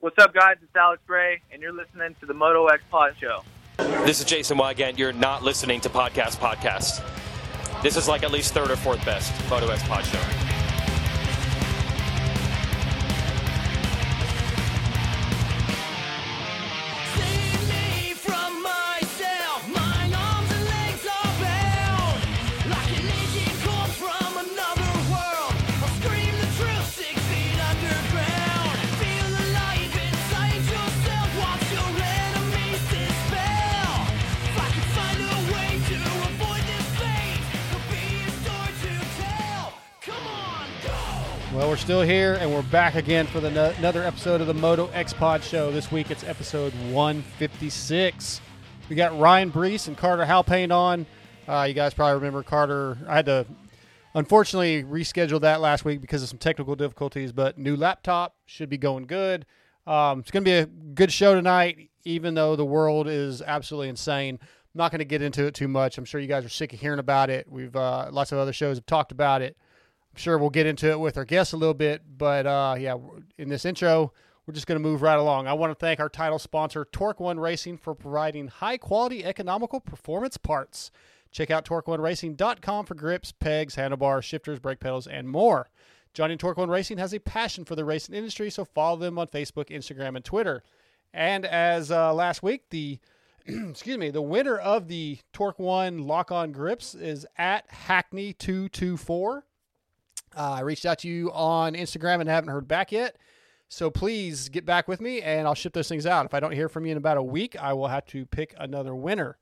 What's up, guys? It's Alex Ray, and you're listening to the Moto X Pod Show. This is Jason Weigandt. You're not listening to Podcast Podcast. This is like at least third or fourth best Moto X Pod Show. Still here and we're back again for the no- another episode of the Moto X Pod Show. This week it's episode 156. We got Ryan Breece and Carter Halpain on. Uh, you guys probably remember Carter. I had to unfortunately reschedule that last week because of some technical difficulties, but new laptop should be going good. Um, it's going to be a good show tonight, even though the world is absolutely insane. I'm not going to get into it too much. I'm sure you guys are sick of hearing about it. We've uh, lots of other shows have talked about it. I'm sure we'll get into it with our guests a little bit, but uh, yeah, in this intro, we're just going to move right along. I want to thank our title sponsor, Torque One Racing, for providing high quality, economical performance parts. Check out TorqueOneRacing.com for grips, pegs, handlebars, shifters, brake pedals, and more. Johnny Torque One Racing has a passion for the racing industry, so follow them on Facebook, Instagram, and Twitter. And as uh, last week, the excuse me, the winner of the Torque One Lock On Grips is at Hackney224. Uh, I reached out to you on Instagram and haven't heard back yet. So please get back with me and I'll ship those things out. If I don't hear from you in about a week, I will have to pick another winner.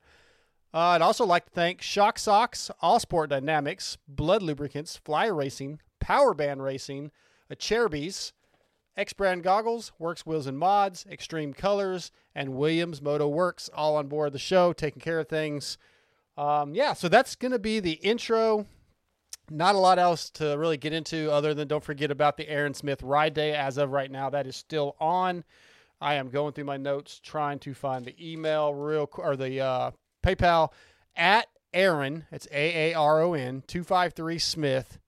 Uh, I'd also like to thank Shock Socks, All Sport Dynamics, Blud Lubricants, Fly Racing, Power Band Racing, Acerbis, EKS Brand Goggles, Works Wheels and Mods, Extreme Colors, and Williams Moto Werx, all on board the show, taking care of things. Um, yeah, so that's going to be the intro. Not a lot else to really get into other than don't forget about the Aaron Smith ride day as of right now. That is still on. I am going through my notes trying to find the email real or the uh, PayPal at Aaron, it's A A R O N 253 Smith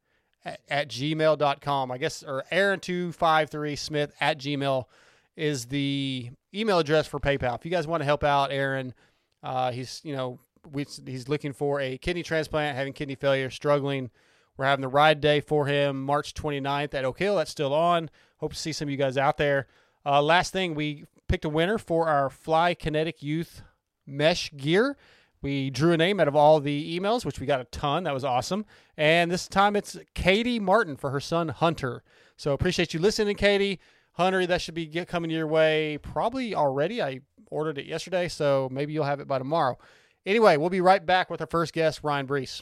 at, at gmail.com. I guess, or Aaron253 Smith at gmail is the email address for PayPal. If you guys want to help out Aaron, uh, he's, you know, we, he's looking for a kidney transplant, having kidney failure, struggling. We're having the ride day for him March 29th at Oak Hill. That's still on. Hope to see some of you guys out there. Uh, last thing, we picked a winner for our Fly Kinetic Youth mesh gear. We drew a name out of all the emails, which we got a ton. That was awesome. And this time it's Katie Martin for her son Hunter. So appreciate you listening, Katie. Hunter, that should be coming your way probably already. I ordered it yesterday, so maybe you'll have it by tomorrow. Anyway, we'll be right back with our first guest, Ryan Breece.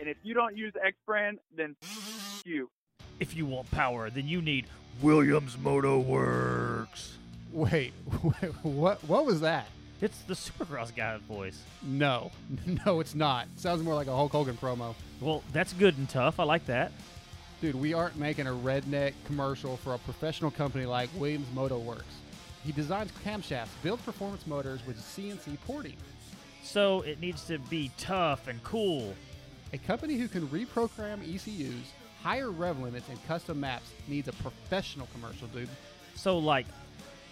and if you don't use EKS Brand, then you. If you want power, then you need Williams Moto Werx. Wait, what? What was that? It's the Supercross guy's voice. No, no, it's not. Sounds more like a Hulk Hogan promo. Well, that's good and tough. I like that. Dude, we aren't making a redneck commercial for a professional company like Williams Moto Werx. He designs camshafts, builds performance motors with CNC porting. So it needs to be tough and cool. A company who can reprogram ECUs, higher rev limits, and custom maps needs a professional commercial, dude. So, like,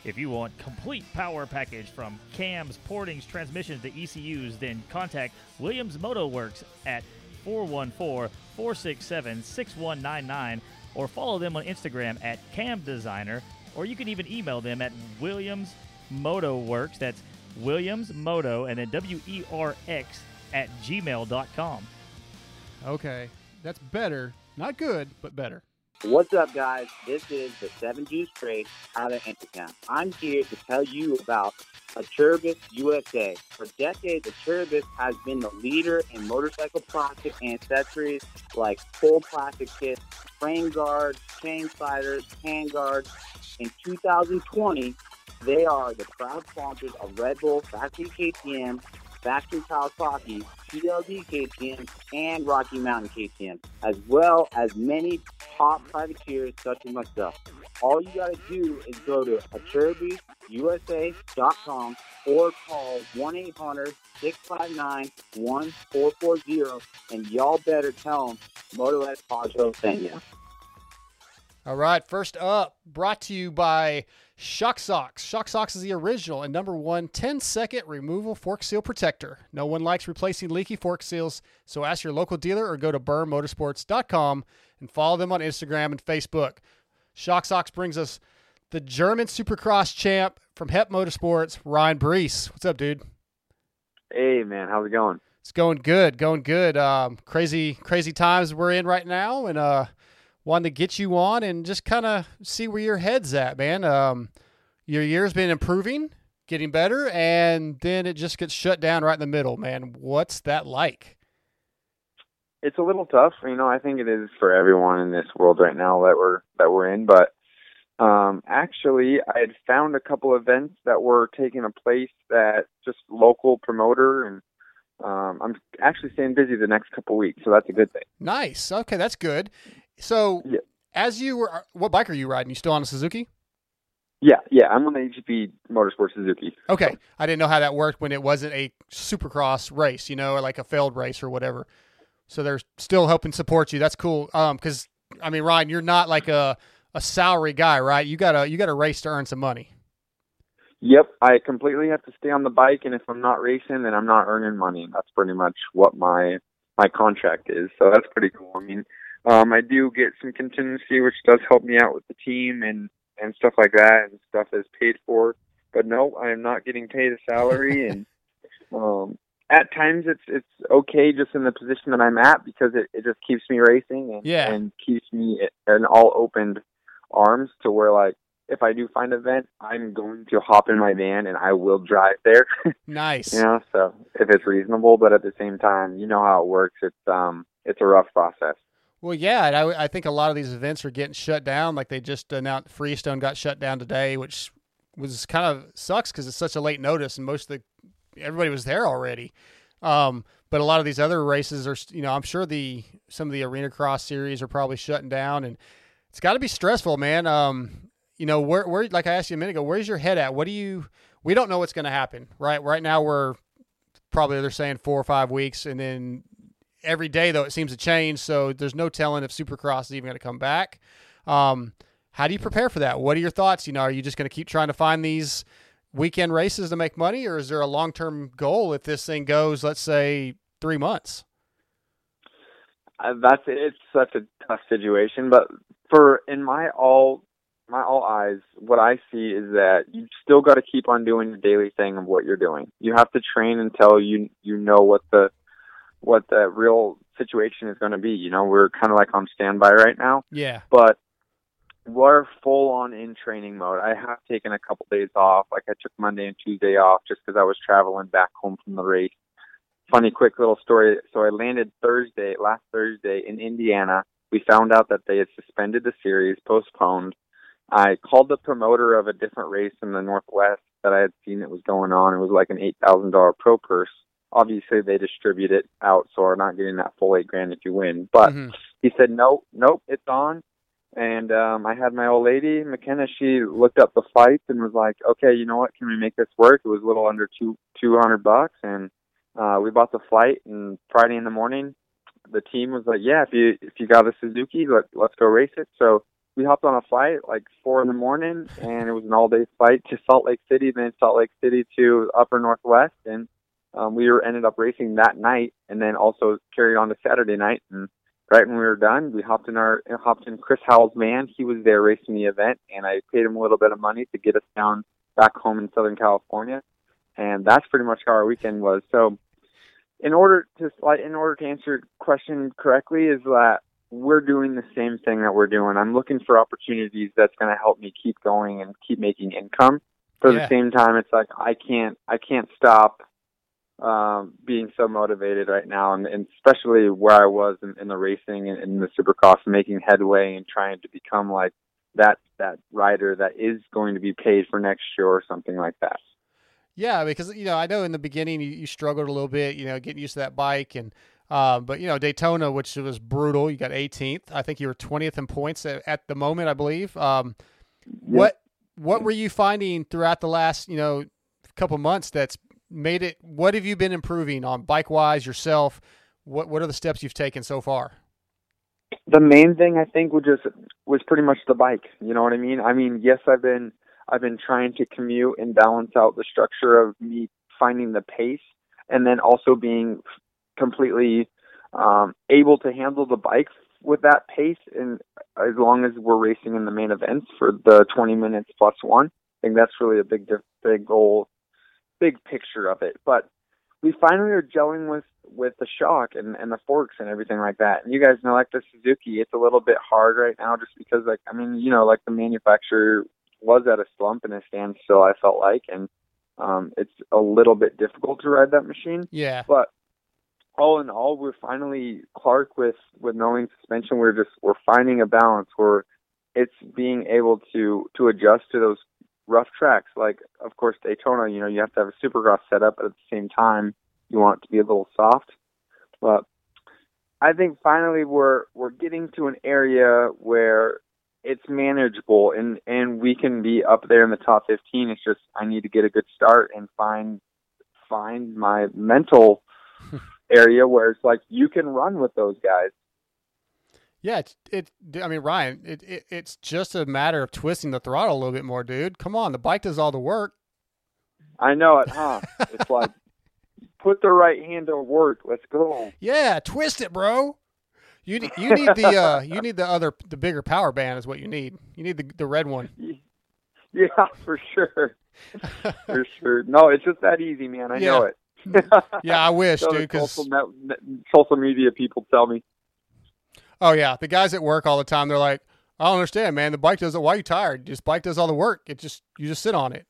if you want complete power package from cams, portings, transmissions to ECUs, then contact Williams Moto Werx at 414-467-6199 or follow them on Instagram at Cam Designer or you can even email them at Williams Moto Werx. That's Williams Moto and then W E R X at gmail.com. Okay, that's better. Not good, but better. What's up, guys? This is the Seven Juice Trade out of Entertown. I'm here to tell you about Acerbis USA. For decades, Acerbis has been the leader in motorcycle plastic accessories like full plastic kits, frame guards, chain sliders, hand guards. In 2020, they are the proud sponsors of Red Bull, Factory KTM, Factory Kawasaki, PLD KTM, and Rocky Mountain KTM, as well as many top privateers such as myself. All you got to do is go to AcerbisUSA.com or call 1-800-659-1440 and y'all better tell them Moto S Podro sent you. All right, first up, brought to you by Shock Socks. Shock Socks is the original and number one 10 second removal fork seal protector. No one likes replacing leaky fork seals, so ask your local dealer or go to burnmotorsports.com and follow them on Instagram and Facebook. Shock Socks brings us the German Supercross champ from HEP Motorsports, Ryan Breece. What's up, dude? Hey, man, how's it going? It's going good, going good. Um, crazy, crazy times we're in right now, and uh, wanted to get you on and just kind of see where your head's at, man. Um, your year's been improving, getting better, and then it just gets shut down right in the middle, man. What's that like? It's a little tough, you know. I think it is for everyone in this world right now that we're that we're in. But um, actually, I had found a couple events that were taking a place that just local promoter, and um, I'm actually staying busy the next couple weeks, so that's a good thing. Nice. Okay, that's good. So, as you were, what bike are you riding? You still on a Suzuki? Yeah, yeah, I'm on the HEP Motorsport Suzuki. Okay, I didn't know how that worked when it wasn't a Supercross race, you know, or like a failed race or whatever. So they're still helping support you. That's cool. Um, because I mean, Ryan, you're not like a a salary guy, right? You gotta you gotta race to earn some money. Yep, I completely have to stay on the bike, and if I'm not racing, then I'm not earning money. That's pretty much what my my contract is. So that's pretty cool. I mean, um, I do get some contingency, which does help me out with the team and and stuff like that, and stuff is paid for. But no, I am not getting paid a salary, and um, at times it's it's okay just in the position that I'm at because it, it just keeps me racing and Yeah. and keeps me in all opened arms to where like if I do find an event, I'm going to hop in my van and I will drive there. Nice. you know, so if it's reasonable, but at the same time, you know how it works. It's um it's a rough process. Well, yeah, I, I think a lot of these events are getting shut down. Like they just announced, Freestone got shut down today, which was kind of sucks because it's such a late notice, and most of the everybody was there already. Um, but a lot of these other races are, you know, I'm sure the some of the arena cross series are probably shutting down, and it's got to be stressful, man. Um, you know, where where like I asked you a minute ago, where's your head at? What do you? We don't know what's going to happen, right? Right now we're probably they're saying four or five weeks, and then every day though it seems to change. So there's no telling if Supercross is even going to come back. Um, how do you prepare for that? What are your thoughts? You know, are you just going to keep trying to find these weekend races to make money, or is there a long term goal if this thing goes, let's say, three months? uh, that's it's such a tough situation. But for in my all my all eyes, what I see is that you still got to keep on doing the daily thing of what you're doing. You have to train until you you know what the what the real situation is going to be. You know, we're kind of like on standby right now, Yeah. but we're full on in training mode. I have taken a couple days off. Like I took Monday and Tuesday off just because I was traveling back home from the race. Funny, quick little story. So I landed Thursday, last Thursday in Indiana. We found out that they had suspended the series, postponed. I called the promoter of a different race in the Northwest that I had seen that was going on. It was like an eight thousand dollar pro purse. Obviously, they distribute it out, so we're not getting that full eight grand if you win. But Mhm. he said, nope, nope, it's on. And um, I had my old lady, McKenna, she looked up the flights and was like, okay, you know what, can we make this work? It was a little under two two hundred bucks, and uh, we bought the flight. And Friday in the morning, the team was like, yeah, if you if you got a Suzuki, let let's go race it. So we hopped on a flight like four in the morning, and it was an all day flight to Salt Lake City, then Salt Lake City to Upper Northwest, and um, we were ended up racing that night, and then also carried on to Saturday night, and right when we were done, we hopped in our hopped in Chris Howell's van. He was there racing the event, and I paid him a little bit of money to get us down back home in Southern California, and that's pretty much how our weekend was. So, in order to like, in order to answer your question correctly, is that we're doing the same thing that we're doing. I'm looking for opportunities that's going to help me keep going and keep making income. But at Yeah. the same time, it's like I can't I can't stop um, being so motivated right now, and, and especially where I was in, in the racing and in the Supercross, making headway and trying to become like that that rider that is going to be paid for next year or something like that. Yeah, because you know I know in the beginning you, you struggled a little bit, you know, getting used to that bike, and um, but you know Daytona, which was brutal, you got 18th. I think you were 20th in points at, at the moment, I believe. Um, What what were you finding throughout the last you know couple months that's made it? What have you been improving on bike wise yourself? What what are the steps you've taken so far? the main thing I think was just was pretty much the bike. You know what I mean? I mean, yes, I've been I've been trying to commute and balance out the structure of me finding the pace, and then also being completely um, able to handle the bike with that pace. And as long as we're racing in the main events for the 20 minutes plus one, I think that's really a big big goal, big picture of it. But we finally are gelling with with the shock and and the forks and everything like that. And you guys know, like the Suzuki, it's a little bit hard right now, just because like I mean, you know, like the manufacturer was at a slump and a standstill. I felt like, and um, it's a little bit difficult to ride that machine. Yeah. But all in all, we're finally Clark with with knowing suspension. We're just we're finding a balance where it's being able to to adjust to those rough tracks. Like of course Daytona, you know, you have to have a supercross setup, but at the same time, you want it to be a little soft. But I think finally we're we're getting to an area where it's manageable and and we can be up there in the top 15. It's just I need to get a good start and find find my mental area where it's like you can run with those guys. Yeah, it's, it. I mean, Ryan, it, it it's just a matter of twisting the throttle a little bit more, dude. Come on, the bike does all the work. I know it, huh? it's like put the right hand to work. Let's go. Yeah, twist it, bro. You need you need the uh you need the other the bigger power band is what you need. You need the the red one. Yeah, for sure. for sure. No, it's just that easy, man. I know it. Yeah, I wish, So dude, 'cause- social, social media people tell me. Oh yeah, the guys at work all the time. They're like, I don't understand, man. The bike does it. Why are you tired? This bike does all the work. It just you just sit on it.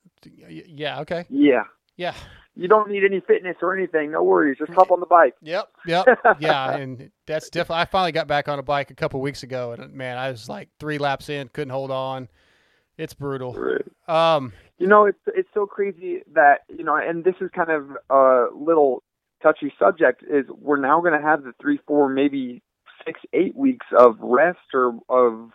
Yeah. Okay. Yeah. Yeah. You don't need any fitness or anything. No worries. Just hop on the bike. Yep. Yep. yeah, and that's definitely. I finally got back on a bike a couple weeks ago, and man, I was like three laps in, couldn't hold on. It's brutal. Um. You know, it's it's so crazy that you know, and this is kind of a little touchy subject. Is we're now going to have the three, four, maybe six, eight weeks of rest or of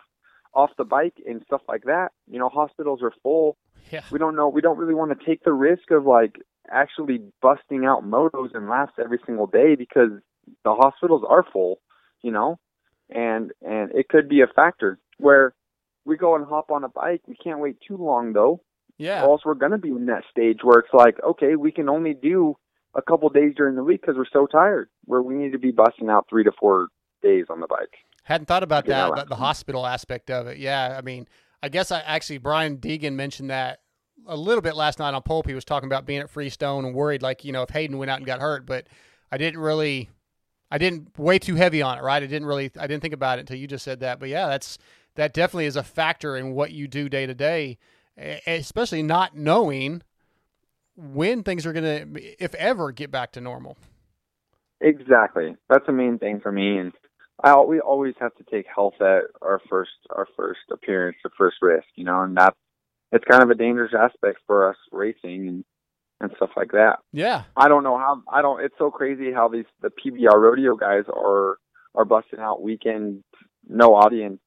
off the bike and stuff like that. You know, hospitals are full. Yeah. We don't know. We don't really want to take the risk of like actually busting out motos and laps every single day because the hospitals are full. You know, and and it could be a factor where we go and hop on a bike. We can't wait too long though. Yeah. Or else we're going to be in that stage where it's like, okay, we can only do a couple days during the week because we're so tired. Where we need to be busting out three to four days on the bike. Hadn't thought about that, like- the, hospital aspect of it. Yeah, I mean, I guess I actually Brian Deegan mentioned that a little bit last night on Pulp. He was talking about being at Freestone and worried, like you know, if Haiden went out and got hurt. But I didn't really, I didn't way too heavy on it, right? I didn't really, I didn't think about it until you just said that. But yeah, that's that definitely is a factor in what you do day to day, especially not knowing when things are gonna, if ever, get back to normal. Exactly. That's the main thing for me. And I we always have to take health at our first our first appearance, the first risk, you know, and that's it's kind of a dangerous aspect for us racing and and stuff like that. Yeah. I don't know how I don't. It's so crazy how these the PBR rodeo guys are are busting out weekend, no audience,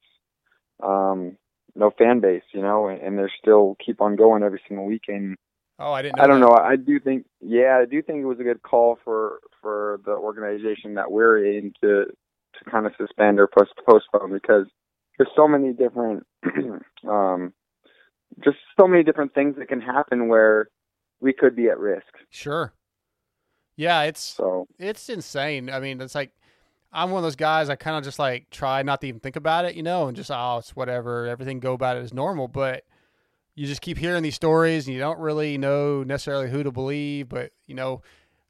um, no fan base, you know, and, and they're still keep on going every single weekend. Oh, I didn't. Know I don't that. know. I do think, yeah, I do think it was a good call for for the organization that we're in to to kind of suspend or post postpone because there's so many different, um, just so many different things that can happen where we could be at risk. Sure. Yeah, it's So it's insane. I mean, it's like I'm one of those guys. I kind of just like try not to even think about it, you know, and just oh, it's whatever. Everything go about it as normal. But you just keep hearing these stories, and you don't really know necessarily who to believe. But you know,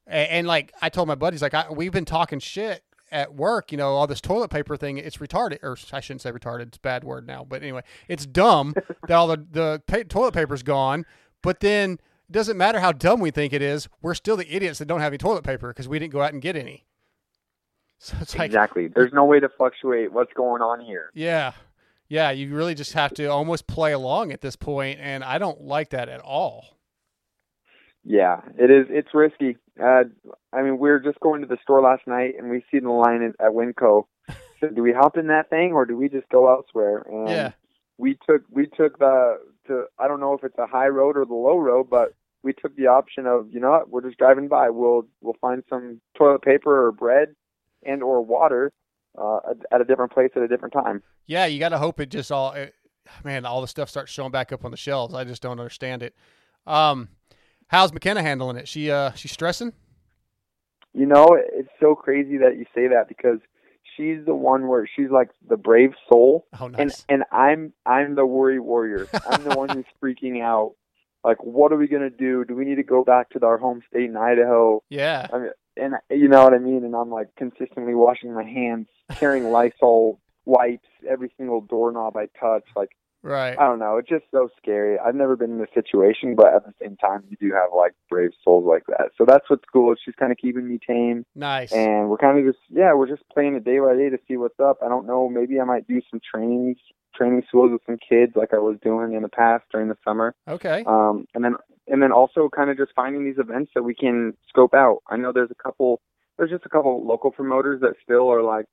and, and like I told my buddies, like I, we've been talking shit at work. You know, all this toilet paper thing. It's retarded, or I shouldn't say retarded. It's a bad word now. But anyway, it's dumb that all the the pa- toilet paper's gone. But then it doesn't matter how dumb we think it is. We're still the idiots that don't have any toilet paper because we didn't go out and get any. So it's like exactly. There's no way to fluctuate what's going on here. Yeah. Yeah, you really just have to almost play along at this point, and I don't like that at all. Yeah, it is. It's risky. Uh, I mean, we were just going to the store last night, and we see the line at, at Winco. So, do we hop in that thing, or do we just go elsewhere? And Yeah. we took we took the to I don't know if it's a high road or the low road, but we took the option of you know what we're just driving by. We'll we'll find some toilet paper or bread and or water uh, at, at a different place at a different time. Yeah, you got to hope it just all, it, man, all the stuff starts showing back up on the shelves. I just don't understand it. Um, how's McKenna handling it? She uh, she stressing? You know, it's so crazy that you say that because she's the one where she's like the brave soul, Oh, and and I'm I'm the worry warrior. I'm the one who's freaking out. Like, what are we gonna do? Do we need to go back to our home state in Idaho? Yeah. I mean, and you know what I mean. And I'm like consistently washing my hands, carrying Lysol wipes every single doorknob I touch. Like, Right. I don't know. It's just so scary. I've never been in this situation, but at the same time, you do have like brave souls like that. So that's what's cool. She's kind of keeping me tame. Nice. And we're kind of just, yeah, we're just playing it day by day to see what's up. I don't know. Maybe I might do some trainings, training schools with some kids like I was doing in the past during the summer. Okay. Um, and then, and then also kind of just finding these events that we can scope out. I know there's a couple, there's just a couple local promoters that still are like,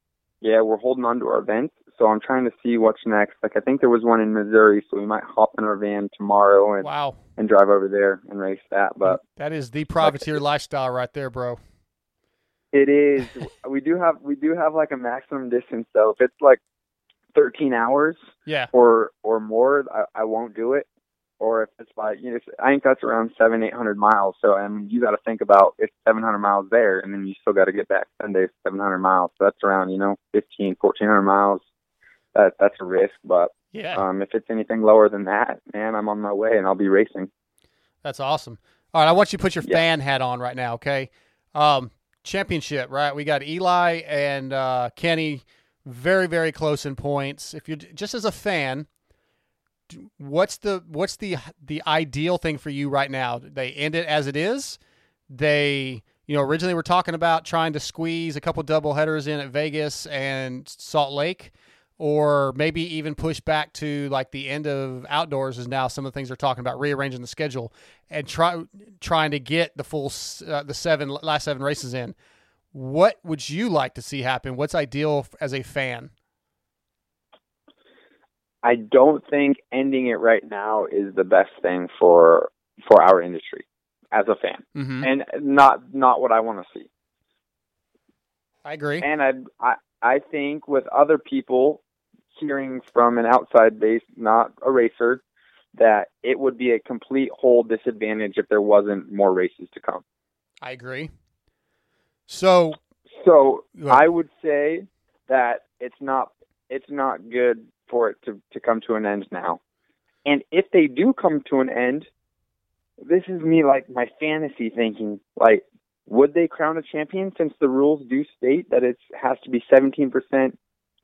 yeah, we're holding on to our events. So I'm trying to see what's next. Like I think there was one in Missouri, so we might hop in our van tomorrow and Wow. and drive over there and race that. But That is the privateer lifestyle right there, bro. it is we do have we do have like a maximum distance though. If it's like 13 hours Yeah. or or more, I, I won't do it. Or if it's like you know, I think that's around seven eight hundred miles. So I mean, you got to think about it's 700 miles there, and then you still got to get back Sunday 700 miles. So that's around you know 15 1400 miles. That that's a risk, but Yeah. um, if it's anything lower than that, man, I'm on my way and I'll be racing. That's awesome. All right, I want you to put your fan hat on right now, okay? Um, championship, right? We got Eli and uh, Kenny, very very close in points. If you just as a fan, what's the what's the the ideal thing for you right now? They end it as it is. They, you know, originally we're talking about trying to squeeze a couple double headers in at Vegas and Salt Lake or maybe even push back to like the end of outdoors is now some of the things they're talking about rearranging the schedule and try trying to get the full uh, the seven last seven races in what would you like to see happen what's ideal as a fan I don't think ending it right now is the best thing for for our industry as a fan, Mhm. and not not what I want to see. i agree And I I I think with other people hearing from an outside base, not a racer, that it would be a complete whole disadvantage if there wasn't more races to come. i agree so So I would say that it's not it's not good for it to, to come to an end now. And if they do come to an end, this is me like my fantasy thinking, like would they crown a champion since the rules do state that it has to be 17%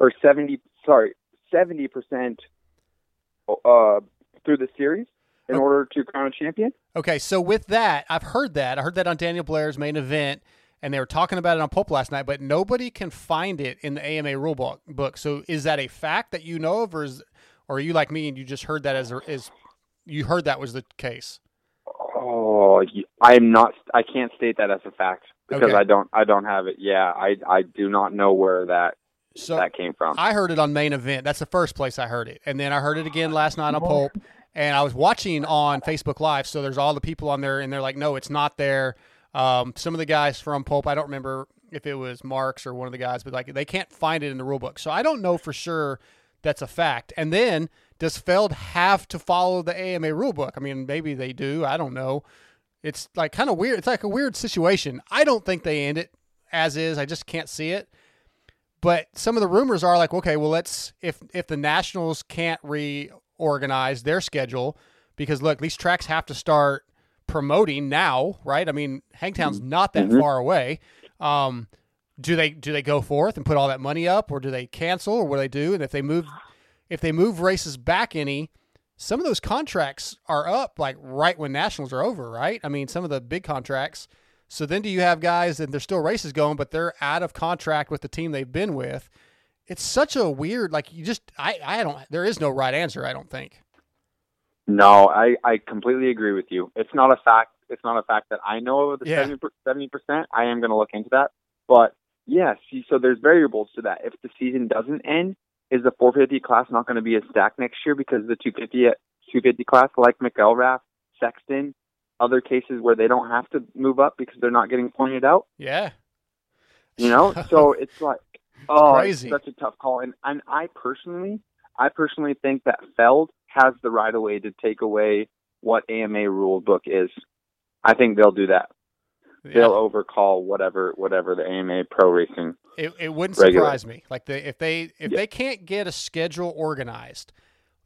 or 70 sorry, 70% uh through the series in order to crown a champion? Okay, so with that, I've heard that. I heard that on Daniel Blair's main event, and they were talking about it on Pulp last night, but nobody can find it in the AMA rule book. book. So is that a fact that you know of, or, is, or are you like me and you just heard that as a, is you heard that was the case? Oh, y- I'm not. I can't state that as a fact because Okay. I don't. I don't have it. Yeah, I. I do not know where that So that came from. I heard it on main event. That's the first place I heard it, and then I heard it again last night on Pulp. And I was watching on Facebook Live, so there's all the people on there, and they're like, "No, it's not there." Um, some of the guys from Pulp, I don't remember if it was Marks or one of the guys, but like they can't find it in the rule book, so I don't know for sure that's a fact. And then does Feld have to follow the AMA rule book? I mean, maybe they do. I don't know. It's like kind of weird. It's like a weird situation. I don't think they end it as is. I just can't see it. But some of the rumors are like, okay, well, let's if if the Nationals can't reorganize their schedule because look, these tracks have to start promoting now, right? I mean, Hangtown's not that Mhm. far away. Um, do they do they go forth and put all that money up, or do they cancel, or what do they do? And if they move, if they move races back any, some of those contracts are up like right when nationals are over, right? I mean, some of the big contracts. So then, do you have guys and there's still races going, but they're out of contract with the team they've been with? It's such a weird, like you just, I, I don't. There is no right answer. I don't think. No, I, I completely agree with you. It's not a fact. It's not a fact that I know of the Yeah. seventy percent. I am going to look into that. But yeah, see, so there's variables to that. If the season doesn't end, is the 450 class not going to be as stacked next year because the 250 250 class, like McElrath, Sexton, other cases where they don't have to move up because they're not getting pointed out. Yeah. You know, so it's like oh, Crazy. it's such a tough call. And and I personally, I personally think that Feld has the right of way to take away what AMA rule book is. I think they'll do that. They'll overcall whatever whatever the AMA pro racing. It, it wouldn't Regular. surprise me. Like they, if they if they can't get a schedule organized,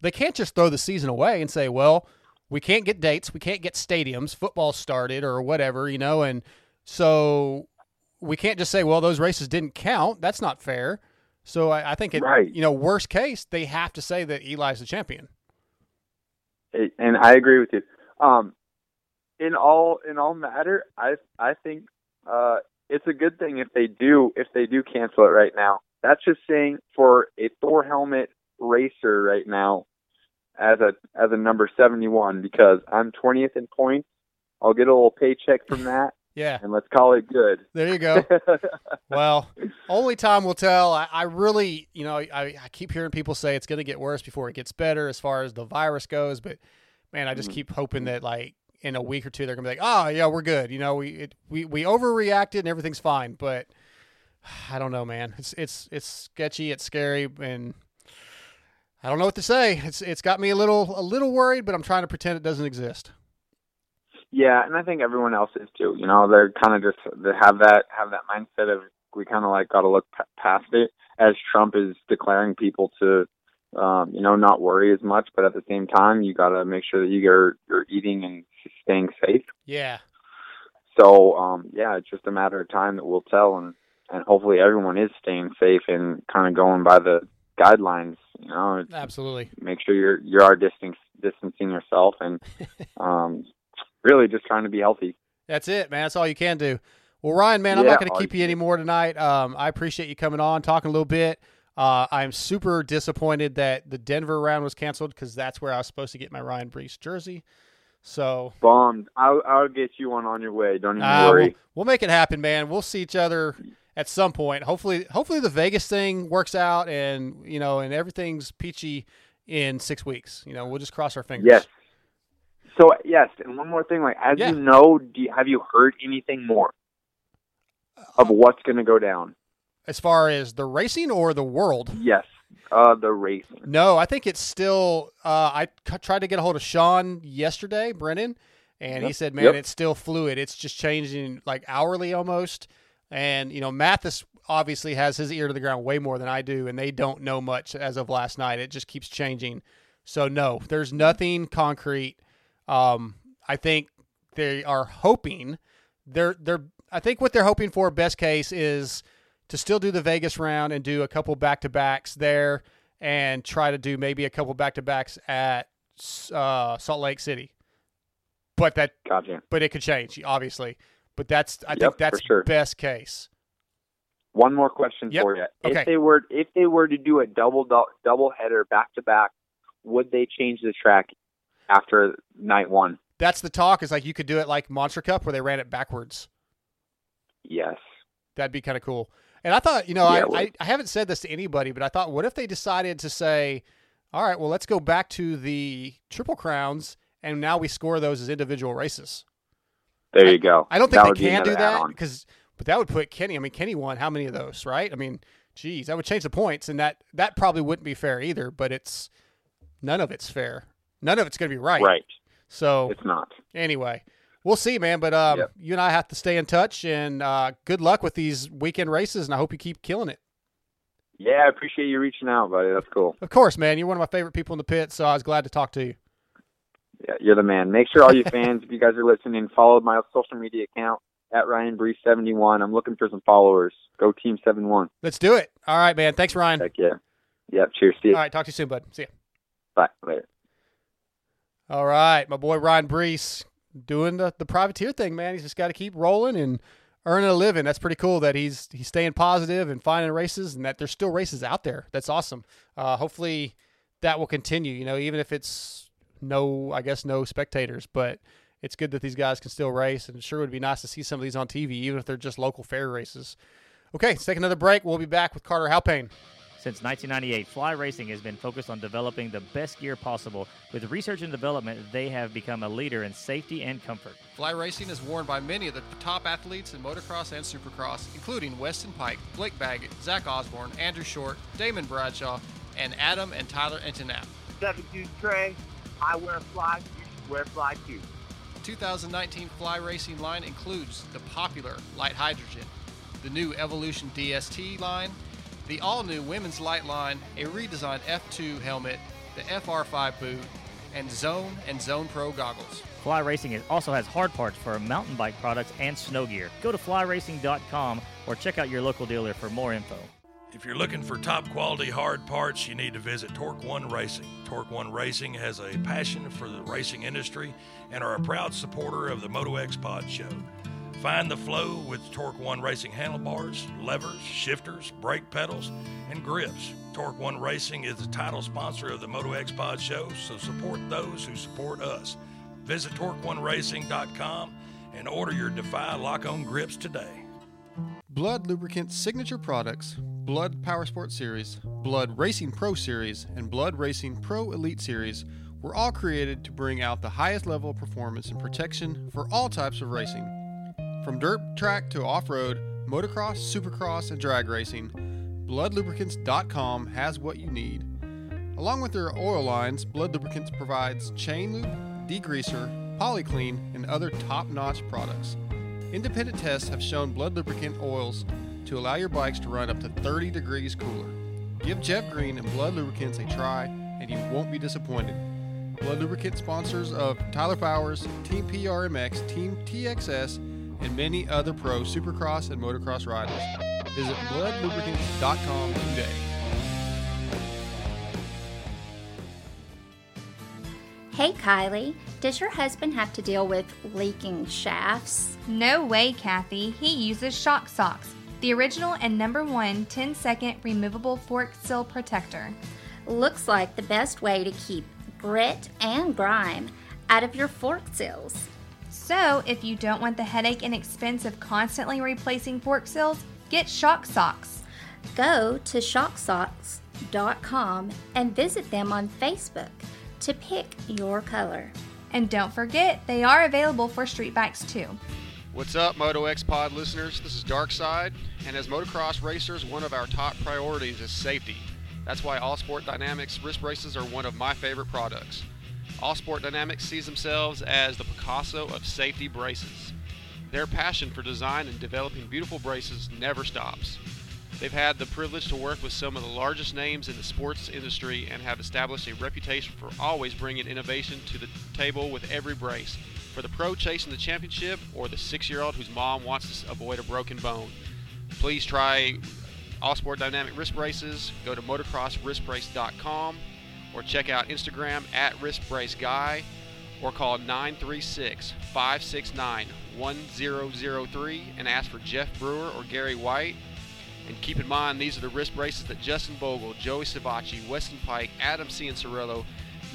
they can't just throw the season away and say, "Well, we can't get dates, we can't get stadiums, football started or whatever," you know, and so we can't just say, "Well, those races didn't count." That's not fair. So I, I think it, Right. you know, worst case, they have to say that Eli's the champion. And I agree with you. Um, in all in all matter, I I think uh, it's a good thing if they do if they do cancel it right now. That's just saying for a Thor helmet racer right now as a as a number seventy one because I'm twentieth in points. I'll get a little paycheck from that, Yeah. and let's call it good. There you go. well, only time will tell. I, I really, you know, I, I keep hearing people say it's going to get worse before it gets better as far as the virus goes. But man, I just Mm-hmm. keep hoping that like in a week or two they're going to be like, oh yeah, we're good. You know, we it, we we overreacted and everything's fine. But I don't know, man. It's it's it's sketchy. It's scary, and I don't know what to say. It's it's got me a little a little worried, but I'm trying to pretend it doesn't exist. Yeah, and I think everyone else is too. You know, they're kind of just they have that have that mindset of we kind of like got to look p- past it. As Trump is declaring people to, um, you know, not worry as much, but at the same time, you got to make sure that you're you're eating and staying safe. Yeah. So, um, yeah, it's just a matter of time that we'll tell, and and hopefully everyone is staying safe and kind of going by the guidelines. You know, Absolutely. make sure you're you are distance, distancing yourself and um, really just trying to be healthy. That's it, man. That's all you can do. Well, Ryan, man, I'm Yeah, not going to keep you you anymore tonight. Um, I appreciate you coming on, talking a little bit. Uh, I'm super disappointed that the Denver round was canceled because that's where I was supposed to get my Ryan Breece jersey. So bombed. I'll I'll get you one on your way. Don't even uh, worry. we'll, we'll make it happen, man. We'll see each other at some point. Hopefully, hopefully the Vegas thing works out, and you know, and everything's peachy in six weeks. You know, we'll just cross our fingers. Yes. So yes, and one more thing. Like as Yeah. you know, do you, have you heard anything more of what's going to go down? As far as the racing or the world, Yes, uh, the racing. No, I think it's still. Uh, I c- tried to get a hold of Sean yesterday, Brennan, and he said, "Man, Yep. it's still fluid. It's just changing like hourly almost." And you know, Matthes obviously has his ear to the ground way more than I do, and they don't know much as of last night. It just keeps changing. So no, there's nothing concrete. Um, I think they are hoping they're they're. I think what they're hoping for, best case, is to still do the Vegas round and do a couple back to backs there, and try to do maybe a couple back to backs at uh, Salt Lake City. But that, Gotcha. but it could change, obviously. But that's I Yep, think that's sure. best case. One more question Yep. for you. Okay. If they were if they were to do a double dou- double header back to back, would they change the track after night one? That's the talk. Is like you could do it like Monster Cup where they ran it backwards. Yes. That'd be kind of cool. And I thought, you know, Yeah, I. I, I haven't said this to anybody, but I thought, what if they decided to say, all right, well, let's go back to the Triple Crowns, and now we score those as individual races. There you go. I don't think would they can do that because, but that would put Kenny. I mean, Kenny won how many of those, right? I mean, geez, that would change the points, and that that probably wouldn't be fair either. But it's none of it's fair. None of it's going to be right. Right. So It's not. anyway, we'll see, man. But um, Yep. you and I have to stay in touch, and uh, good luck with these weekend races, and I hope you keep killing it. Yeah, I appreciate you reaching out, buddy. That's cool. Of course, man. You're one of my favorite people in the pit, so I was glad to talk to you. Yeah, you're the man. Make sure all you fans, if you guys are listening, follow my social media account at Ryan Breece 71. I'm looking for some followers. Go Team 71. Let's do it. All right, man. Thanks, Ryan. Heck yeah. Yep. Cheers. Steve. All right, talk to you soon, bud. See ya. Bye. Later. All right, my boy Ryan Breece doing the, the privateer thing, man. He's just got to keep rolling and earning a living. That's pretty cool that he's he's staying positive and finding races and that there's still races out there. That's awesome. Uh, hopefully that will continue, you know, even if it's no, I guess, no spectators, but it's good that these guys can still race and sure would be nice to see some of these on TV, even if they're just local fair races. Okay, let's take another break. We'll be back with Carter Halpain. Since 1998, Fly Racing has been focused on developing the best gear possible. With research and development, they have become a leader in safety and comfort. Fly Racing is worn by many of the top athletes in motocross and supercross, including Weston Peick, Blake Baggett, Zach Osborne, Andrew Short, Damon Bradshaw, and Adam and Tyler Enticknap. Seven Juice Trey, I wear fly, you wear fly too. 2019 Fly Racing line includes the popular Light Hydrogen, the new Evolution DST line, the all new Women's Light line, a redesigned F2 helmet, the FR5 boot, and Zone and Zone Pro goggles. Fly Racing also has hard parts for mountain bike products and snow gear. Go to flyracing.com or check out your local dealer for more info. If you're looking for top quality hard parts, you need to visit Torque One Racing. Torque One Racing has a passion for the racing industry and are a proud supporter of the Moto X Pod Show. Find the flow with Torque One Racing handlebars, levers, shifters, brake pedals, and grips. Torque One Racing is the title sponsor of the Moto X Pod Show, so support those who support us. Visit TorqueOneRacing.com and order your Defy lock on grips today. Blud Lubricants signature products, Blud Power Sport Series, Blud Racing Pro Series, and Blud Racing Pro Elite Series were all created to bring out the highest level of performance and protection for all types of racing. From dirt track to off road, motocross, supercross, and drag racing, BludLubricants.com has what you need. Along with their oil lines, Blud Lubricants provides chain lube, degreaser, polyclean, and other top notch products. Independent tests have shown blud lubricant oils to allow your bikes to run up to 30 degrees cooler. Give Jeff Green and Blud Lubricants a try, and you won't be disappointed. Blud Lubricant sponsors of Tyler Powers, Team PRMX, Team TXS, and many other pro supercross and motocross riders. Visit bludlubricants.com today. Hey Kylie, does your husband have to deal with leaking shafts? No way, Kathy. He uses Shock Socks, the original and number one 10 second removable fork seal protector. Looks like the best way to keep grit and grime out of your fork seals. So, if you don't want the headache and expense of constantly replacing fork seals, get Shock Socks. Go to shocksocks.com and visit them on Facebook to pick your color. And don't forget, they are available for street bikes too. What's up, Moto X Pod listeners? This is Darkside, and as motocross racers, one of our top priorities is safety. That's why All Sport Dynamics wrist braces are one of my favorite products. All Sport Dynamics sees themselves as the Picasso of safety braces. Their passion for design and developing beautiful braces never stops. They've had the privilege to work with some of the largest names in the sports industry and have established a reputation for always bringing innovation to the table with every brace. For the pro chasing the championship or the six year old whose mom wants to avoid a broken bone, please try All Sport Dynamic Wrist Braces. Go to motocrosswristbrace.com or check out Instagram at wristbraceguy or call 936 569 1003 and ask for Jeff Brewer or Gary White. And keep in mind, these are the wrist braces that Justin Bogle, Joey Savatgy, Weston Peick, Adam Cianciarulo,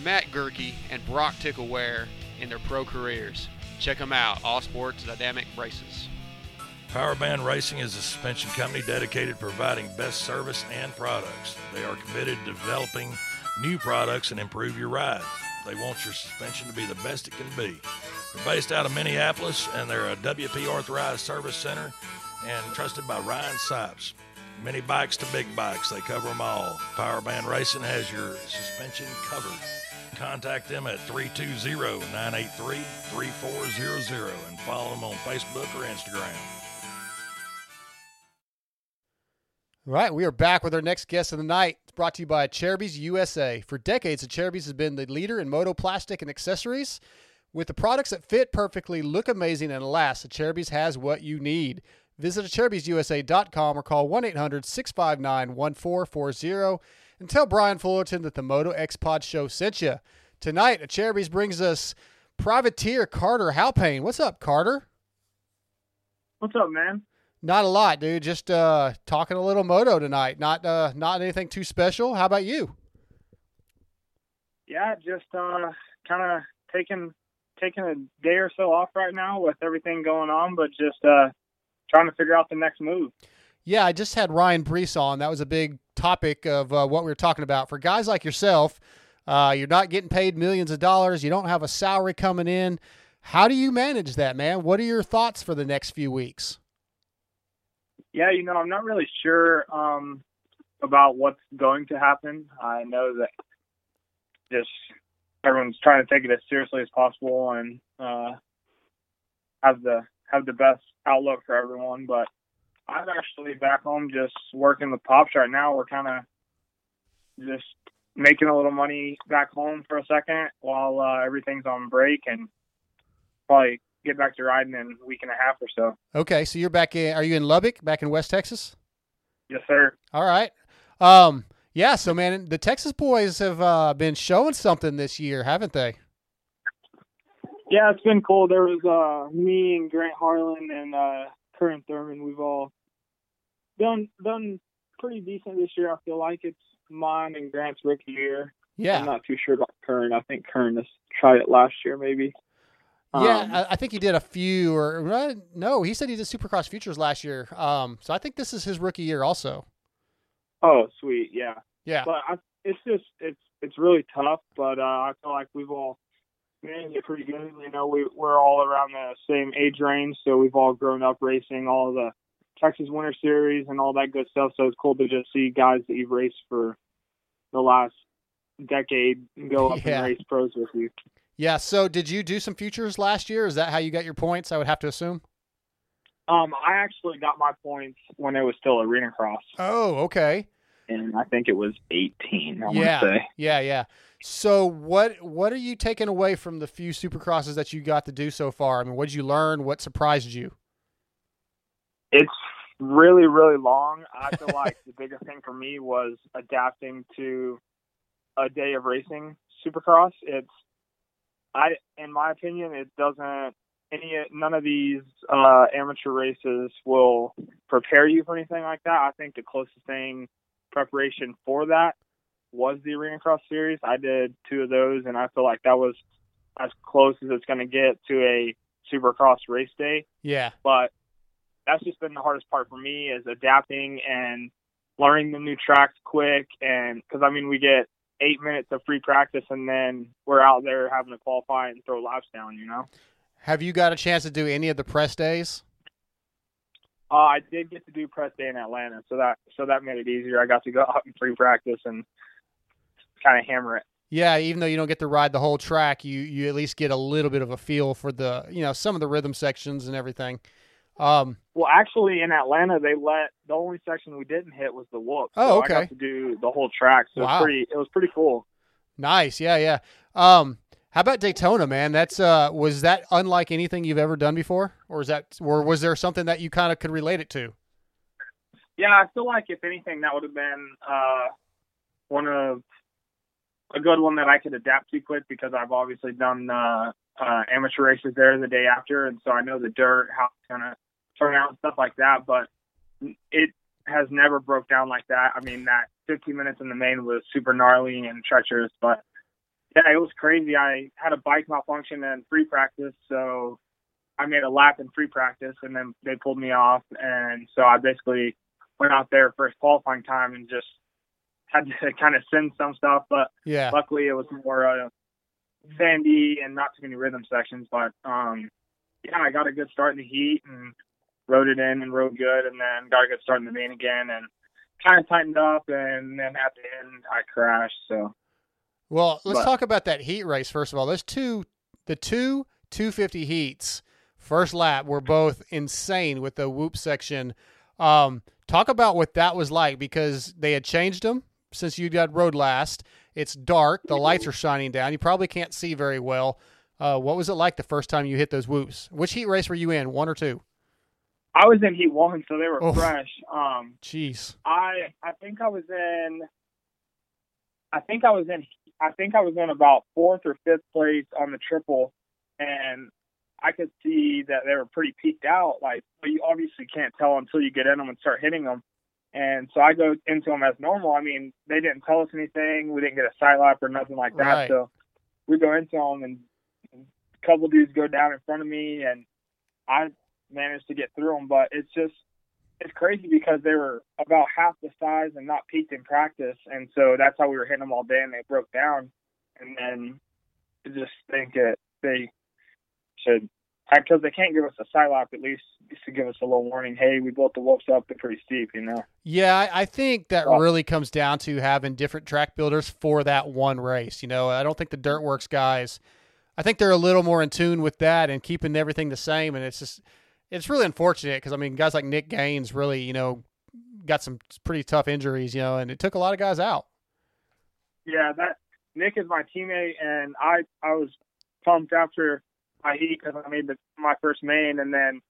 Matt Gerke, and Broc Tickle wear in their pro careers. Check them out, All Sports Dynamic Braces. Powerband Racing is a suspension company dedicated to providing best service and products. They are committed to developing new products and improve your ride. They want your suspension to be the best it can be. They're based out of Minneapolis and they're a WP authorized service center and trusted by Ryan Sipes. Mini bikes to big bikes, they cover them all. Powerband Racing has your suspension covered. Contact them at 320-983-3400 and follow them on Facebook or Instagram. All right, we are back with our next guest of the night. It's brought to you by Acerbis USA. For decades, the Acerbis has been the leader in moto plastic and accessories. With the products that fit perfectly, look amazing, and last, the Acerbis has what you need. Visit AcerbisUSA.com or call 1 800 659 1440 and tell Brian Fullerton that the Moto X Pod Show sent you. Tonight, Acerbis brings us Privateer Carter Halpain. What's up, Carter? What's up, man? Not a lot, dude. Just uh, talking a little moto tonight. Not uh, not anything too special. How about you? Yeah, just uh, kind of taking taking a day or so off right now with everything going on, but just uh, trying to figure out the next move. Yeah, I just had Ryan Breece on. That was a big topic of uh, what we were talking about. For guys like yourself, uh, you're not getting paid millions of dollars. You don't have a salary coming in. How do you manage that, man? What are your thoughts for the next few weeks? Yeah, you know, I'm not really sure um, about what's going to happen. I know that just everyone's trying to take it as seriously as possible and uh, have the have the best outlook for everyone. But I'm actually back home just working with pops right now. We're kind of just making a little money back home for a second while uh, everything's on break and probably get back to riding in a week and a half or so. Okay, so you're back in. Are you in Lubbock, back in West Texas? Yes, sir. All right. Um, yeah. So, man, the Texas boys have uh, been showing something this year, haven't they? Yeah, it's been cool. There was uh, me and Grant Harlan and uh, Curran Thurman. We've all done done pretty decent this year. I feel like it's mine and Grant's rookie year. Yeah. I'm not too sure about Curran. I think Curran has tried it last year, maybe. Yeah, Um, I, I think he did a few, or uh, no, he said he did Supercross Futures last year. Um, so I think this is his rookie year, also. Oh, sweet, yeah. Yeah. But I, it's just it's it's really tough. But uh, I feel like we've all managed it pretty good. You know, we we're all around the same age range, so we've all grown up racing all the Texas Winter Series and all that good stuff. So it's cool to just see guys that you've raced for the last decade go up Yeah. and race pros with you. Yeah. So did you do some futures last year? Is that how you got your points? I would have to assume. Um, I actually got my points when it was still arena cross, Oh, okay. and I think it was 18. I yeah. want to say. Yeah, yeah. So what what are you taking away from the few Supercrosses that you got to do so far? I mean, what did you learn? What surprised you? It's really, really long. I feel like the biggest thing for me was adapting to a day of racing supercross. It's, I, in my opinion, it doesn't, any, none of these, uh, amateur races will prepare you for anything like that. I think the closest thing preparation for that was the Arena Cross series. I did two of those and I feel like that was as close as it's going to get to a supercross race day Yeah. but that's just been the hardest part for me is adapting and learning the new tracks quick and because i mean we get eight minutes of free practice and then we're out there having to qualify and throw laps down you know Have you got a chance to do any of the press days? uh, i did get to do press day in atlanta so that so that made it easier i got to go out and free practice and kind of hammer it Yeah, even though you don't get to ride the whole track, you you at least get a little bit of a feel for the you know some of the rhythm sections and everything. Um, well actually in atlanta they let the only section we didn't hit was the whoop Oh, so i okay. got to do the whole track so Wow. it's pretty it was pretty cool nice, yeah, yeah. Um, how about Daytona, man? That's uh, was that unlike anything you've ever done before, or is that or was there something that you kind of could relate it to? Yeah, I feel like if anything, that would have been uh, one of a good one that I could adapt to quick because I've obviously done uh, uh, amateur races there the day after, and so I know the dirt, how it's gonna turn out, and stuff like that. But it has never broke down like that. I mean, that 15 minutes in the main was super gnarly and treacherous, but yeah, it was crazy. I had a bike malfunction in free practice, so I made a lap in free practice, and then they pulled me off, and so I basically went out there first qualifying time and just had to kind of send some stuff, but Yeah. luckily it was more uh, sandy and not too many rhythm sections. But um, yeah, I got a good start in the heat and rode it in and rode good, and then got a good start in the main again and kind of tightened up, and then at the end I crashed. So Well, let's But- talk about that heat race first of all. Those two, the two 250 heats, first lap were both insane with the whoop section. Um, Talk about what that was like because they had changed them since you got rode last. It's dark. The lights are shining down. You probably can't see very well. Uh, what was it like the first time you hit those whoops? Which heat race were you in? One or two? I was in Heat One, so they were Oh. fresh. Um, Jeez. I I think I was in. I think I was in. I think I was in about fourth or fifth place on the triple, and I could see that they were pretty peaked out. Like, but you obviously can't tell until you get in them and start hitting them. And so I go into them as normal. I mean, they didn't tell us anything. We didn't get a side lap or nothing like that. Right. So we go into them, and a couple dudes go down in front of me, and I managed to get through them. But it's just it's crazy because they were about half the size and not peaked in practice, and so that's how we were hitting them all day, and they broke down. And then I just think that they should, because they can't give us a side lap, at least to give us a little warning. Hey, we built the whoops up; they're pretty steep, you know. Yeah, I, I think that really comes down to having different track builders for that one race. You know, I don't think the Dirtworks guys, I think they're a little more in tune with that and keeping everything the same. And it's just, it's really unfortunate because I mean, guys like Nick Gaines really, you know, got some pretty tough injuries, you know, and it took a lot of guys out. Yeah, that Nick is my teammate, and I I was pumped after my heat because I made the, my first main, and then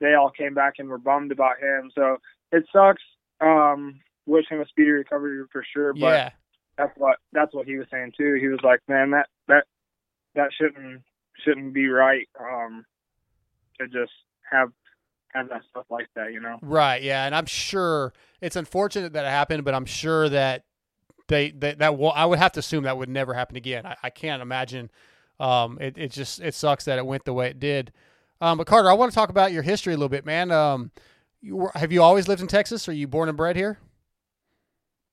they all came back and were bummed about him. So it sucks. Um, wish him a speedy recovery for sure. But Yeah. that's what that's what he was saying too. He was like, man, that that that shouldn't shouldn't be right. Um, to just have have that stuff like that, you know. Right. Yeah, and I'm sure it's unfortunate that it happened, but I'm sure that they that that will, I would have to assume that would never happen again. I, I can't imagine. Um, it it just it sucks that it went the way it did. Um, but Carter, I want to talk about your history a little bit, man. Um, you were, have you always lived in Texas? Are you born and bred here?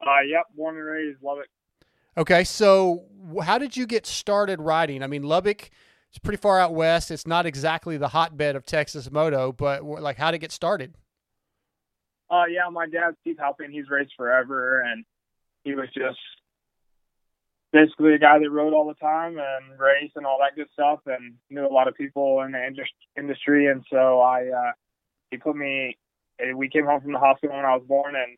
Uh, yep, born and raised, love it. Okay, so how did you get started riding? I mean, Lubbock is pretty far out west. It's not exactly the hotbed of Texas moto, but like, how did it get started? Uh, yeah, my dad, Steve Halpain, he's raced forever, and he was just basically a guy that rode all the time and raced and all that good stuff, and knew a lot of people in the industry. And so I, uh, he put me. eh, We came home from the hospital when I was born, and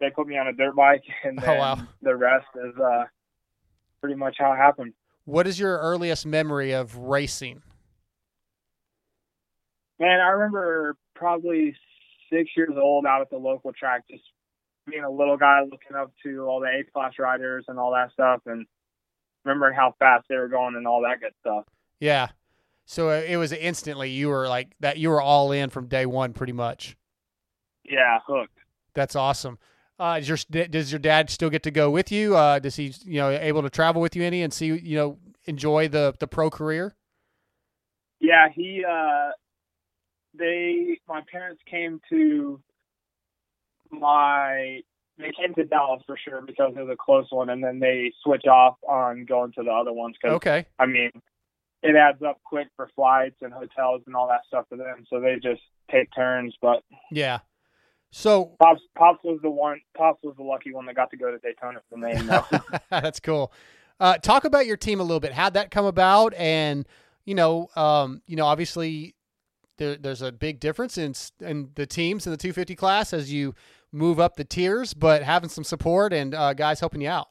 they put me on a dirt bike, and Oh, then wow. the rest is uh, pretty much how it happened. What is your earliest memory of racing? Man, I remember probably six years old out at the local track, just being a little guy looking up to all the A class riders and all that stuff, and remembering how fast they were going and all that good stuff. Yeah. So uh, it was instantly you were like that. You were all in from day one, pretty much. Yeah, hooked. That's awesome. Uh, does your does your dad still get to go with you? Uh, does he you know able to travel with you any and see you know enjoy the the pro career? Yeah, he. uh They, my parents came to my. They came to Dallas for sure because it was a close one, and then they switch off on going to the other ones. Cause, Okay. I mean, it adds up quick for flights and hotels and all that stuff for them, so they just take turns. But Yeah. So Pops, Pops was the one. Pops was the lucky one that got to go to Daytona for me. That's cool. Uh, talk about your team a little bit. How'd that come about? And you know, um, you know, obviously there, there's a big difference in in the teams in the 250 class as you move up the tiers, but having some support and uh, guys helping you out.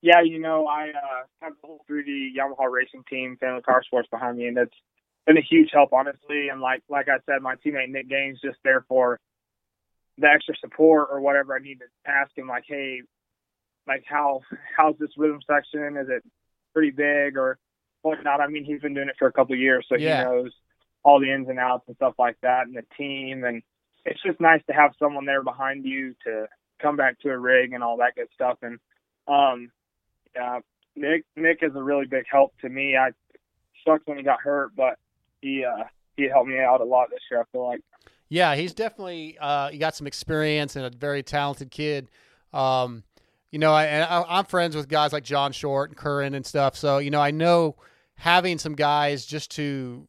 yeah, you know, I uh, have the whole 3D Yamaha racing team, Family Car Sports behind me, and it's been a huge help, honestly. And like like I said, my teammate Nick Gaines just there for the extra support or whatever I need to ask him. Like, hey, like how how's this rhythm section? Is it pretty big or whatnot? I mean, he's been doing it for a couple of years, so Yeah. he knows all the ins and outs and stuff like that, and the team. And it's just nice to have someone there behind you to come back to a rig and all that good stuff. And um, yeah, Nick Nick is a really big help to me. I sucked when he got hurt, but he uh he helped me out a lot this year. I feel like. Yeah, he's definitely uh, he got some experience and a very talented kid. Um, you know, I, I, I'm friends with guys like John Short and Curran and stuff. So you know, I know having some guys just to,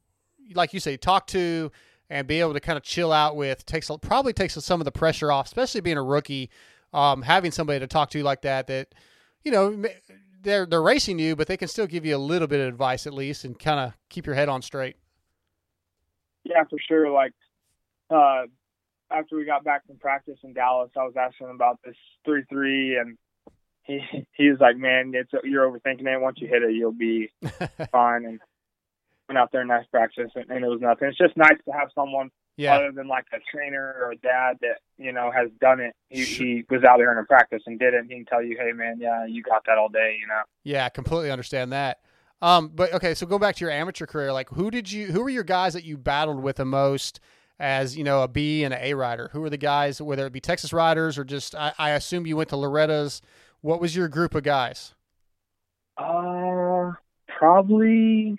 like you say, talk to and be able to kind of chill out with takes probably takes some of the pressure off, especially being a rookie. Um, having somebody to talk to like that, that you know, they're they're racing you, but they can still give you a little bit of advice at least and kind of keep your head on straight. Yeah, for sure. Like, uh, after we got back from practice in Dallas, I was asking him about this three three, and he he was like, "Man, it's you're overthinking it. Once you hit it, you'll be fine." And went out there, nice practice, and, and it was nothing. It's just nice to have someone Yeah. other than like a trainer or a dad that you know has done it. He, he was out there in a practice and did it. And he can tell you, "Hey, man, yeah, you got that all day," you know. Yeah, I completely understand that. Um, but okay, so go back to your amateur career. Like, who did you? Who were your guys that you battled with the most? As you know, a B and an A rider. Who were the guys? Whether it be Texas riders or just, I, I assume you went to Loretta's. What was your group of guys? Uh, probably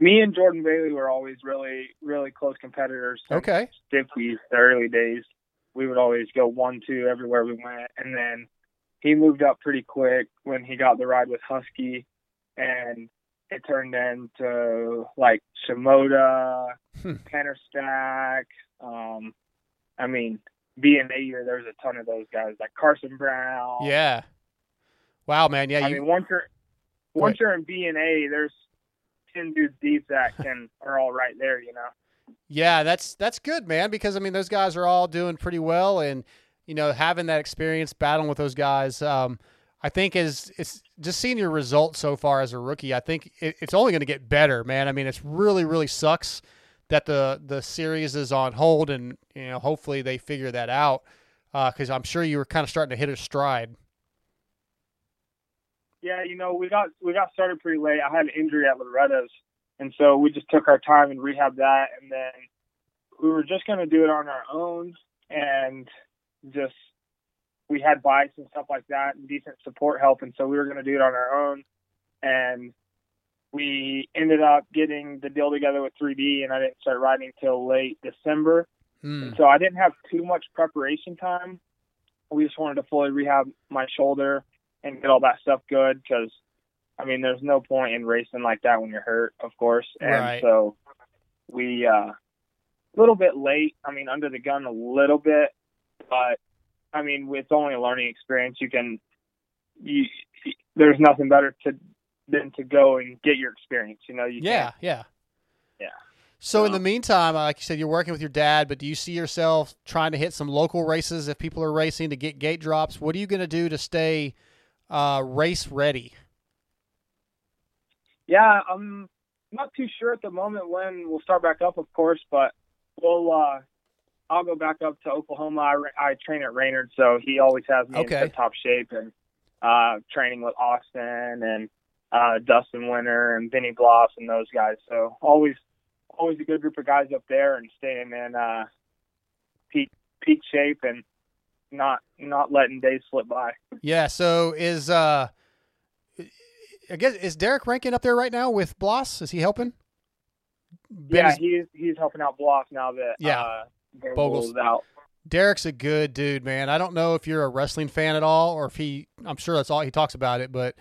me and Jordan Bailey were always really, really close competitors. Okay. Stifkies, the early days, we would always go one, two everywhere we went, and then he moved up pretty quick when he got the ride with Husky, and it turned into like Shimoda, Hmm. Penner Stack. Um, I mean, B and A year, there's a ton of those guys like Carson Brown. Yeah. Wow, man. Yeah, I you. mean, once you're once you're in B and A, there's ten dudes deep that can are all right there. You know. Yeah, that's that's good, man. Because I mean, those guys are all doing pretty well, and you know, having that experience battling with those guys, um, I think is it's just seeing your results so far as a rookie. I think it, it's only going to get better, man. I mean, it's really really sucks that the the series is on hold, and you know, hopefully they figure that out because I'm sure you were kind of starting to hit a stride. Yeah, you know, we got we got started pretty late. I had an injury at Loretta's, and so we just took our time and rehabbed that, and then we were just going to do it on our own, and just we had bikes and stuff like that, and decent support help, and so we were going to do it on our own, and we ended up getting the deal together with 3D, and I didn't start riding till late December. Hmm. So I didn't have too much preparation time. We just wanted to fully rehab my shoulder and get all that stuff good because, I mean, there's no point in racing like that when you're hurt, of course. And Right. so we, uh, a little bit late. I mean, under the gun a little bit, but I mean, it's only a learning experience. You can, you, there's nothing better to than to go and get your experience. You know, you Yeah, can't- yeah. yeah. So in the meantime, like you said, you're working with your dad, but do you see yourself trying to hit some local races if people are racing to get gate drops? What are you going to do to stay uh, race ready? Yeah, I'm not too sure at the moment when we'll start back up, of course, but we'll. uh I'll go back up to Oklahoma. I, I train at Reynard, so he always has me Okay. in top shape and uh training with Austin and uh Dustin Winter and Benny Bloss and those guys. So always, always a good group of guys up there and staying in uh peak peak shape and not not letting days slip by. Yeah. So is uh, I guess is Derek Rankin up there right now with Bloss? Is he helping? yeah, Ben's- he's he's helping out Bloss now that Yeah. uh, Bogle's out. Derek's a good dude, man. I don't know if you're a wrestling fan at all, or if he. I'm sure that's all he talks about it, but.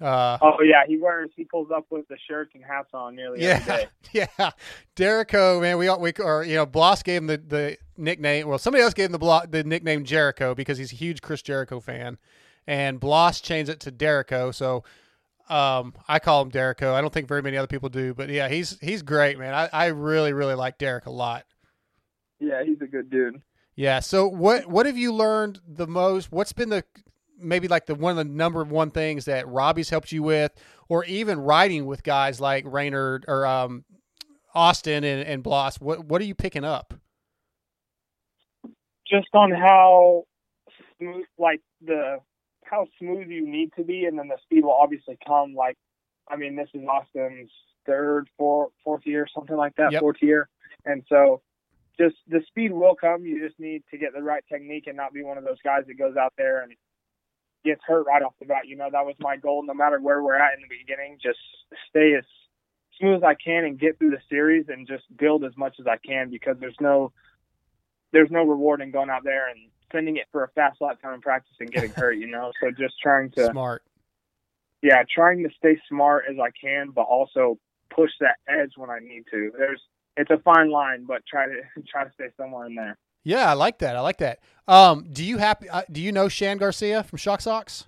Uh, Oh yeah, he wears he pulls up with the shirts and hats on nearly every Yeah, day. yeah. Jericho, man, we all- we or you know, Bloss gave him the, the nickname. Well, somebody else gave him the the nickname Jericho because he's a huge Chris Jericho fan, and Bloss changed it to Jericho. So, um, I call him Jericho. I don't think very many other people do, but yeah, he's he's great, man. I, I really really like Derek a lot. Yeah, he's a good dude. Yeah. So what what have you learned the most? What's been the maybe like the one of the number one things that Robbie's helped you with, or even riding with guys like Reynard or um, Austin and, and Bloss? What what are you picking up? Just on how smooth, like the how smooth you need to be, and then the speed will obviously come. Like, I mean, this is Austin's third, fourth, fourth year, something like that, Yep. fourth year, and so just the speed will come. You just need to get the right technique and not be one of those guys that goes out there and gets hurt right off the bat. You know, that was my goal. No matter where we're at in the beginning, just stay as smooth as I can and get through the series and just build as much as I can because there's no there's no reward in going out there and sending it for a fast lap time in practice and getting hurt. You know, so just trying to Smart. yeah, trying to stay smart as I can, but also push that edge when I need to. There's it's a fine line, but try to try to stay somewhere in there. Yeah, I like that. I like that. Um, do you happy? Uh, do you know Shan Garcia from Shock Socks?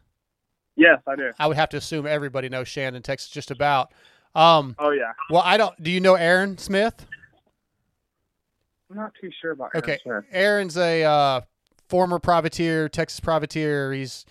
Yes, I do. I would have to assume everybody knows Shan in Texas just about. Um, Oh yeah. well, I don't. Do you know Aaron Smith? I'm not too sure about Aaron Okay, Smith. Aaron's a uh, former privateer, Texas privateer. He's,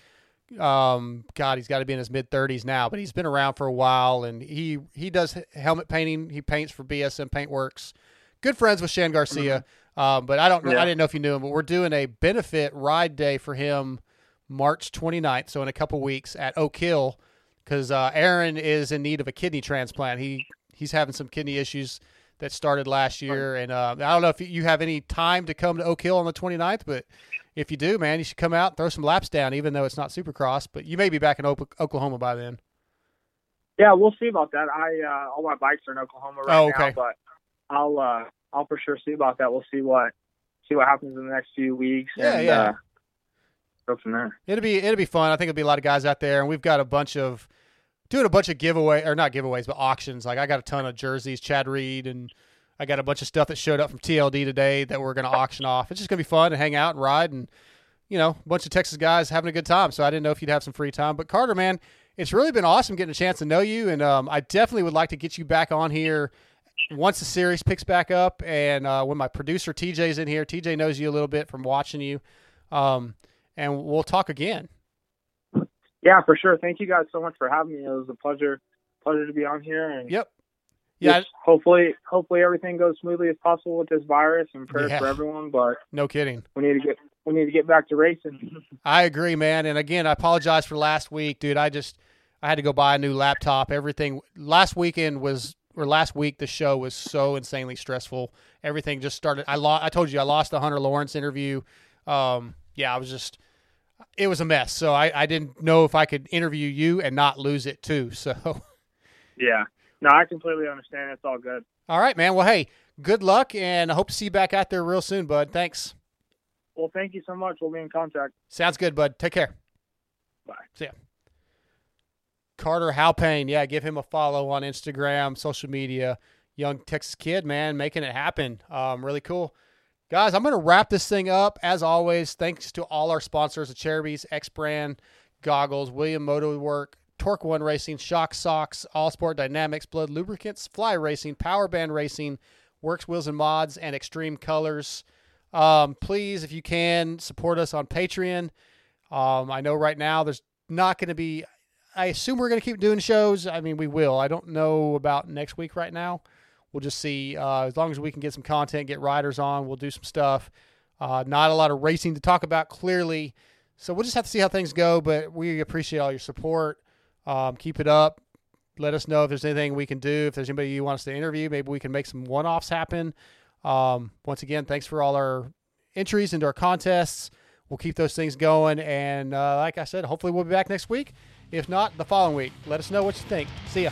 um, God, he's got to be in his mid thirties now, but he's been around for a while, and he he does helmet painting. He paints for BSM Paintworks. Good friends with Shan Garcia, um, but I don't know. Yeah. I didn't know if you knew him, but we're doing a benefit ride day for him, March 29th, so in a couple weeks at Oak Hill, because uh, Aaron is in need of a kidney transplant. He he's having some kidney issues that started last year. And uh, I don't know if you have any time to come to Oak Hill on the 29th, but if you do, man, you should come out and throw some laps down, even though it's not Supercross. But you may be back in Oklahoma by then. Yeah, we'll see about that. I uh, all my bikes are in Oklahoma right Oh, now, okay. but I'll uh, I'll for sure see about that. We'll see what see what happens in the next few weeks. Yeah, and, yeah. Uh, go from there. It'll be it'll be fun. I think it'll be a lot of guys out there, and we've got a bunch of doing a bunch of giveaway or not giveaways, but auctions. Like I got a ton of jerseys, Chad Reed, and I got a bunch of stuff that showed up from TLD today that we're going to auction off. It's just going to be fun to hang out and ride, and you know, a bunch of Texas guys having a good time. So I didn't know if you'd have some free time, but Carter, man, it's really been awesome getting a chance to know you, and um, I definitely would like to get you back on here once the series picks back up, and uh, when my producer TJ's in here, TJ knows you a little bit from watching you, um, and we'll talk again. Yeah, for sure. Thank you guys so much for having me. It was a pleasure pleasure to be on here. And Yep. Yeah. hopefully hopefully everything goes smoothly as possible with this virus and prayers Yeah. for everyone. But No kidding. we need to get we need to get back to racing. I agree, man. And again, I apologize for last week, dude. I just I had to go buy a new laptop. Everything last weekend was or last week the show was so insanely stressful. Everything just started. I lost. I told you I lost the Hunter Lawrence interview. Um, yeah, I was just. It was a mess. So I, I didn't know if I could interview you and not lose it too. So, yeah. No, I completely understand. It's all good. all right, man. Well, hey, good luck, and I hope to see you back out there real soon, bud. Thanks. Well, thank you so much. We'll be in contact. Sounds good, bud. Take care. Bye. See ya. Carter Halpain, yeah, give him a follow on Instagram, social media. Young Texas kid, man, making it happen. Um, really cool. Guys, I'm going to wrap this thing up. As always, thanks to all our sponsors, the Acerbis, EKS Brand, Goggles, Williams Moto Werx, Torque One Racing, Shock Socks, All Sport Dynamics, Blud Lubricants, Fly Racing, Power Band Racing, Works Wheels and Mods, and Extreme Colors. Um, please, if you can, support us on Patreon. Um, I know right now there's not going to be. I assume we're going to keep doing shows. I mean, we will. I don't know about next week right now. We'll just see. Uh, as long as we can get some content, get riders on, we'll do some stuff. Uh, not a lot of racing to talk about, clearly. So we'll just have to see how things go. But we appreciate all your support. Um, keep it up. Let us know if there's anything we can do. If there's anybody you want us to interview, maybe we can make some one offs happen. Um, once again, thanks for all our entries into our contests. We'll keep those things going. And uh, like I said, hopefully we'll be back next week. If not, the following week. Let us know what you think. See ya.